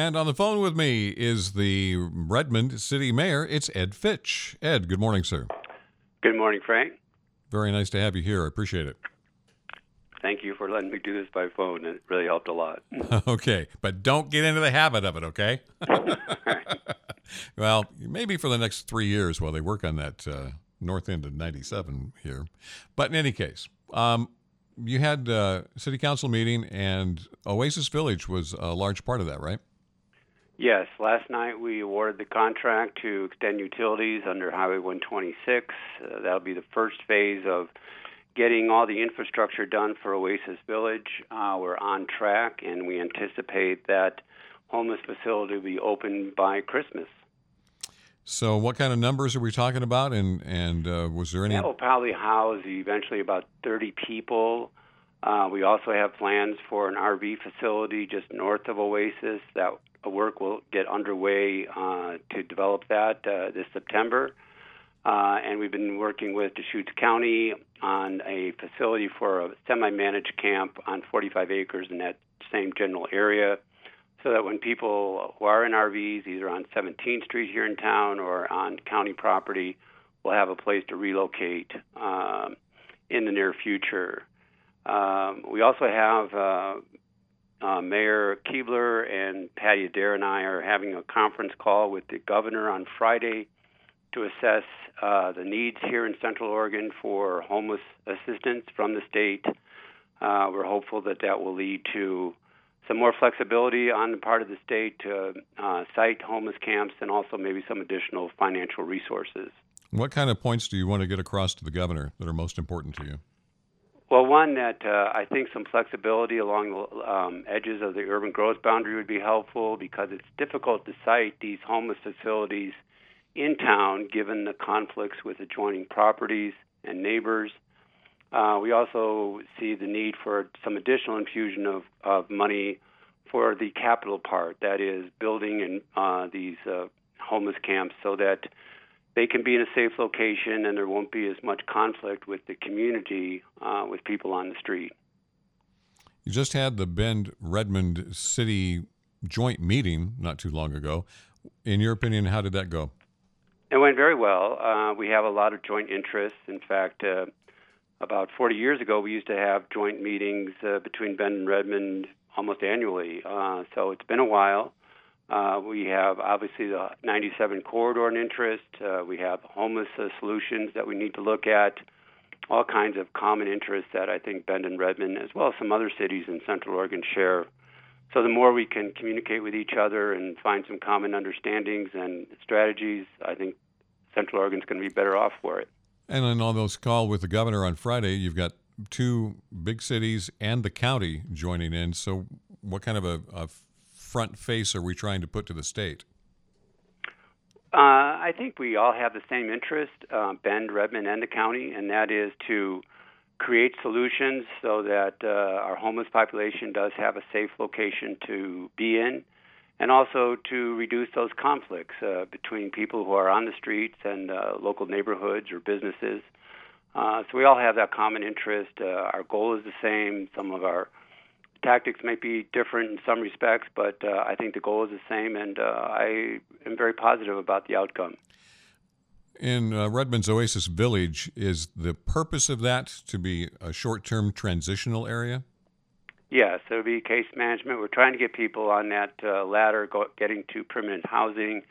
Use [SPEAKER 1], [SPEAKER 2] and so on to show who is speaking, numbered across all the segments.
[SPEAKER 1] And on the phone with me is the Redmond City Mayor. It's Ed Fitch. Ed, good morning, sir.
[SPEAKER 2] Good morning, Frank.
[SPEAKER 1] Very nice to have you here. I appreciate it.
[SPEAKER 2] Thank you for letting me do this by phone. It really helped a lot.
[SPEAKER 1] okay, but don't get into the habit of it, okay? well, maybe for the next three years while they work on that uh, north end of 97 here. But in any case, um, you had a uh, city council meeting, and Oasis Village was a large part of that, right?
[SPEAKER 2] Yes. Last night we awarded the contract to extend utilities under Highway 126. Uh, that'll be the first phase of getting all the infrastructure done for Oasis Village. Uh, we're on track, and we anticipate that homeless facility will be open by Christmas.
[SPEAKER 1] So, what kind of numbers are we talking about? And and uh, was there any?
[SPEAKER 2] That will probably house eventually about 30 people. Uh, we also have plans for an RV facility just north of Oasis. That work will get underway uh, to develop that uh, this September. Uh, and we've been working with Deschutes County on a facility for a semi-managed camp on 45 acres in that same general area so that when people who are in RVs, either on 17th Street here in town or on county property, will have a place to relocate um, in the near future. Um, we also have uh, uh, Mayor Kebler and Patti Adair and I are having a conference call with the governor on Friday to assess uh, the needs here in Central Oregon for homeless assistance from the state. Uh, we're hopeful that that will lead to some more flexibility on the part of the state to uh, site homeless camps and also maybe some additional financial resources.
[SPEAKER 1] What kind of points do you want to get across to the governor that are most important to you?
[SPEAKER 2] Well, one that uh, I think some flexibility along the um, edges of the urban growth boundary would be helpful because it's difficult to site these homeless facilities in town given the conflicts with adjoining properties and neighbors. Uh, we also see the need for some additional infusion of, of money for the capital part, that is, building and uh, these uh, homeless camps so that they can be in a safe location and there won't be as much conflict with the community uh, with people on the street.
[SPEAKER 1] You just had the Bend Redmond City joint meeting not too long ago. In your opinion, how did that go?
[SPEAKER 2] It went very well. Uh, we have a lot of joint interests. In fact, uh, about 40 years ago, we used to have joint meetings uh, between Bend and Redmond almost annually. Uh, so it's been a while. Uh, we have obviously the 97 corridor in interest. Uh, we have homeless uh, solutions that we need to look at. All kinds of common interests that I think Bend and Redmond, as well as some other cities in Central Oregon, share. So the more we can communicate with each other and find some common understandings and strategies, I think Central Oregon's going to be better off for it.
[SPEAKER 1] And in all those call with the governor on Friday, you've got two big cities and the county joining in. So what kind of a, a front face are we trying to put to the state?
[SPEAKER 2] Uh, I think we all have the same interest, uh, Bend, Redmond, and the county, and that is to create solutions so that uh, our homeless population does have a safe location to be in, and also to reduce those conflicts uh, between people who are on the streets and uh, local neighborhoods or businesses. Uh, so we all have that common interest. our goal is the same. Some of our tactics might be different in some respects, but uh, I think the goal is the same, and uh, I am very positive about the outcome.
[SPEAKER 1] In uh, Redmond's Oasis Village, is the purpose of that to be a short term transitional area?
[SPEAKER 2] Yes, it would be case management. We're trying to get people on that uh, ladder, go, getting to permanent housing.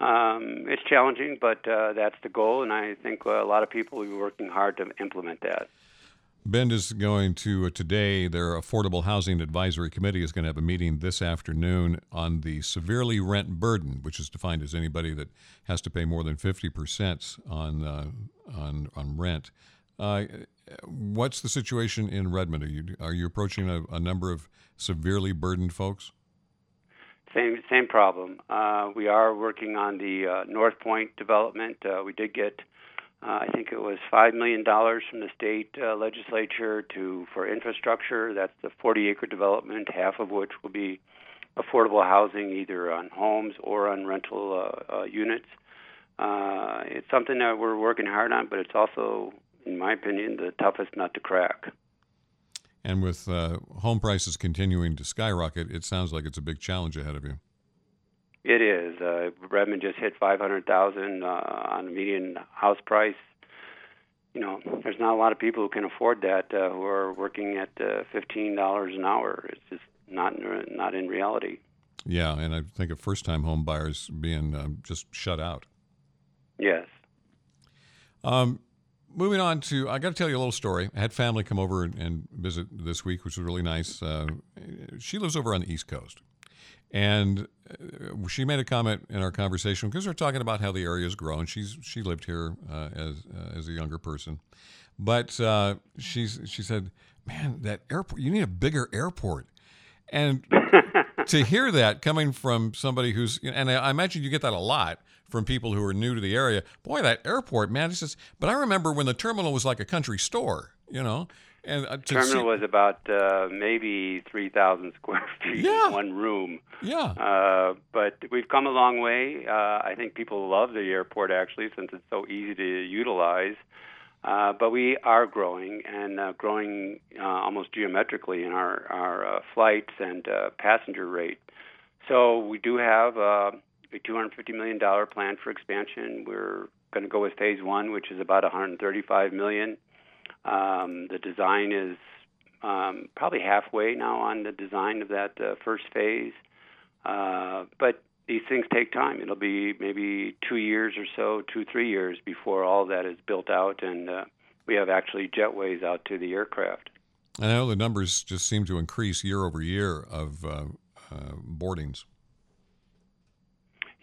[SPEAKER 2] Um, it's challenging, but uh, that's the goal, and I think a lot of people will be working hard to implement that.
[SPEAKER 1] Bend is going to uh, today, their Affordable Housing Advisory Committee is going to have a meeting this afternoon on the severely rent burden, which is defined as anybody that has to pay more than 50% on, uh, on, on rent. Uh, what's the situation in Redmond? Are you, are you approaching a, a number of severely burdened folks?
[SPEAKER 2] Same same problem. Uh, we are working on the uh, North Point development. Uh, we did get uh, I think it was five million dollars from the state uh, legislature to for infrastructure. That's the 40-acre development, half of which will be affordable housing, either on homes or on rental uh, uh, units. Uh, it's something that we're working hard on, but it's also, in my opinion, the toughest nut to crack.
[SPEAKER 1] And with uh, home prices continuing to skyrocket, it sounds like it's a big challenge ahead of you.
[SPEAKER 2] It is. Uh, Redmond just hit 500,000 uh, on the median house price. You know, there's not a lot of people who can afford that uh, who are working at uh, $15 an hour. It's just not not in reality.
[SPEAKER 1] Yeah, and I think of first-time home buyers being um, just shut out.
[SPEAKER 2] Yes.
[SPEAKER 1] Um, moving on to, I got to tell you a little story. I had family come over and, and visit this week, which was really nice. Uh, she lives over on the East Coast. And uh, she made a comment in our conversation because we are talking about how the area has grown. She's she lived here uh, as uh, as a younger person, but uh, she's she said, "Man, that airport! You need a bigger airport." And to hear that coming from somebody who's, and I imagine you get that a lot from people who are new to the area. Boy, that airport, man, it's just. But I remember when the terminal was like a country store, you know. And
[SPEAKER 2] uh, terminal see, was about uh, maybe three thousand square feet,
[SPEAKER 1] yeah.
[SPEAKER 2] one room.
[SPEAKER 1] Yeah.
[SPEAKER 2] Uh, but we've come a long way. Uh, I think people love the airport actually, since it's so easy to utilize. Uh, but we are growing and uh, growing uh, almost geometrically in our our uh, flights and uh, passenger rate. So we do have uh, 250 million dollar plan for expansion. We're going to go with phase one, which is about 135 million. Um, the design is um, probably halfway now on the design of that uh, first phase, uh, but these things take time. It'll be maybe two years or so, two three years before all that is built out, and uh, we have actually jetways out to the aircraft.
[SPEAKER 1] I know the numbers just seem to increase year over year of uh, uh, boardings.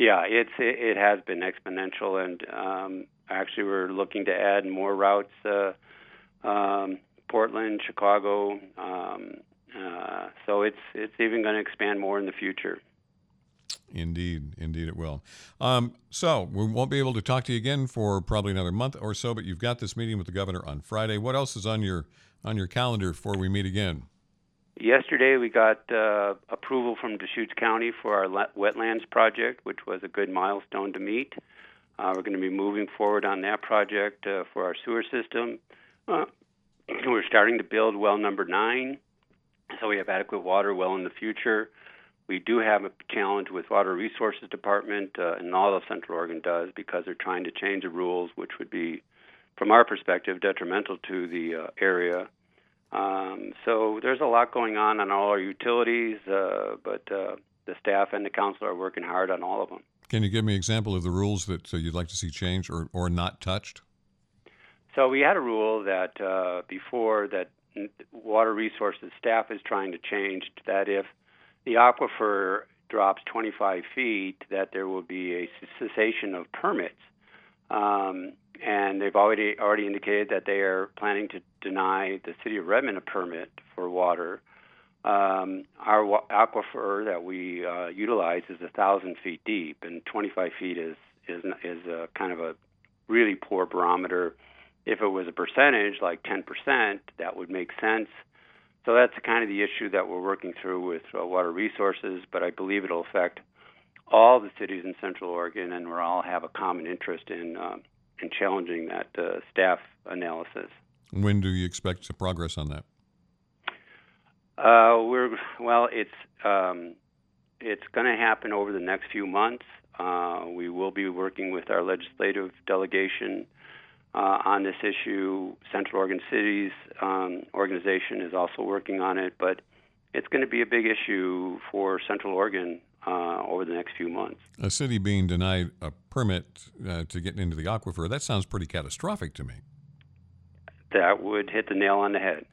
[SPEAKER 2] Yeah, it's it, it has been exponential, and um, actually we're looking to add more routes. Uh, um, Portland, Chicago. Um, uh, so it's it's even going to expand more in the future.
[SPEAKER 1] Indeed, indeed, it will. Um, so we won't be able to talk to you again for probably another month or so. But you've got this meeting with the governor on Friday. What else is on your on your calendar before we meet again?
[SPEAKER 2] Yesterday, we got uh, approval from Deschutes County for our wetlands project, which was a good milestone to meet. Uh, we're going to be moving forward on that project uh, for our sewer system. Uh, we're starting to build well number nine, so we have adequate water well in the future. We do have a challenge with Water Resources Department, uh, and all of Central Oregon does, because they're trying to change the rules, which would be, from our perspective, detrimental to the uh, area. Um, so there's a lot going on on all our utilities, uh, but uh, the staff and the council are working hard on all of them.
[SPEAKER 1] Can you give me an example of the rules that uh, you'd like to see changed or, or not touched?
[SPEAKER 2] So we had a rule that uh, before that water resources staff is trying to change that if the aquifer drops 25 feet, that there will be a cessation of permits. Um, and they've already already indicated that they are planning to deny the city of Redmond a permit for water. Um, our wa- aquifer that we uh, utilize is a thousand feet deep, and 25 feet is is is a kind of a really poor barometer. If it was a percentage like 10%, that would make sense. So that's kind of the issue that we're working through with uh, water resources, but I believe it'll affect all the cities in Central Oregon, and we all have a common interest in uh, in challenging that uh, staff analysis.
[SPEAKER 1] When do you expect to progress on that?
[SPEAKER 2] Uh, we're well. It's um, it's going to happen over the next few months. Uh, we will be working with our legislative delegation uh, on this issue. Central Oregon Cities um, organization is also working on it, but it's going to be a big issue for Central Oregon uh, over the next few months.
[SPEAKER 1] A city being denied a permit uh, to get into the aquifer, that sounds pretty catastrophic to me.
[SPEAKER 2] That would hit the nail on the head.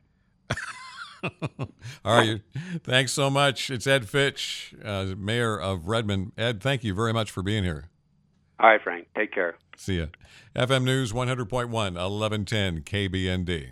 [SPEAKER 1] All right. Thanks so much. It's Ed Fitch, uh, Mayor of Redmond. Ed, thank you very much for being here.
[SPEAKER 2] All right, Frank. Take care.
[SPEAKER 1] See ya. FM News 100.1, 1110 KBND.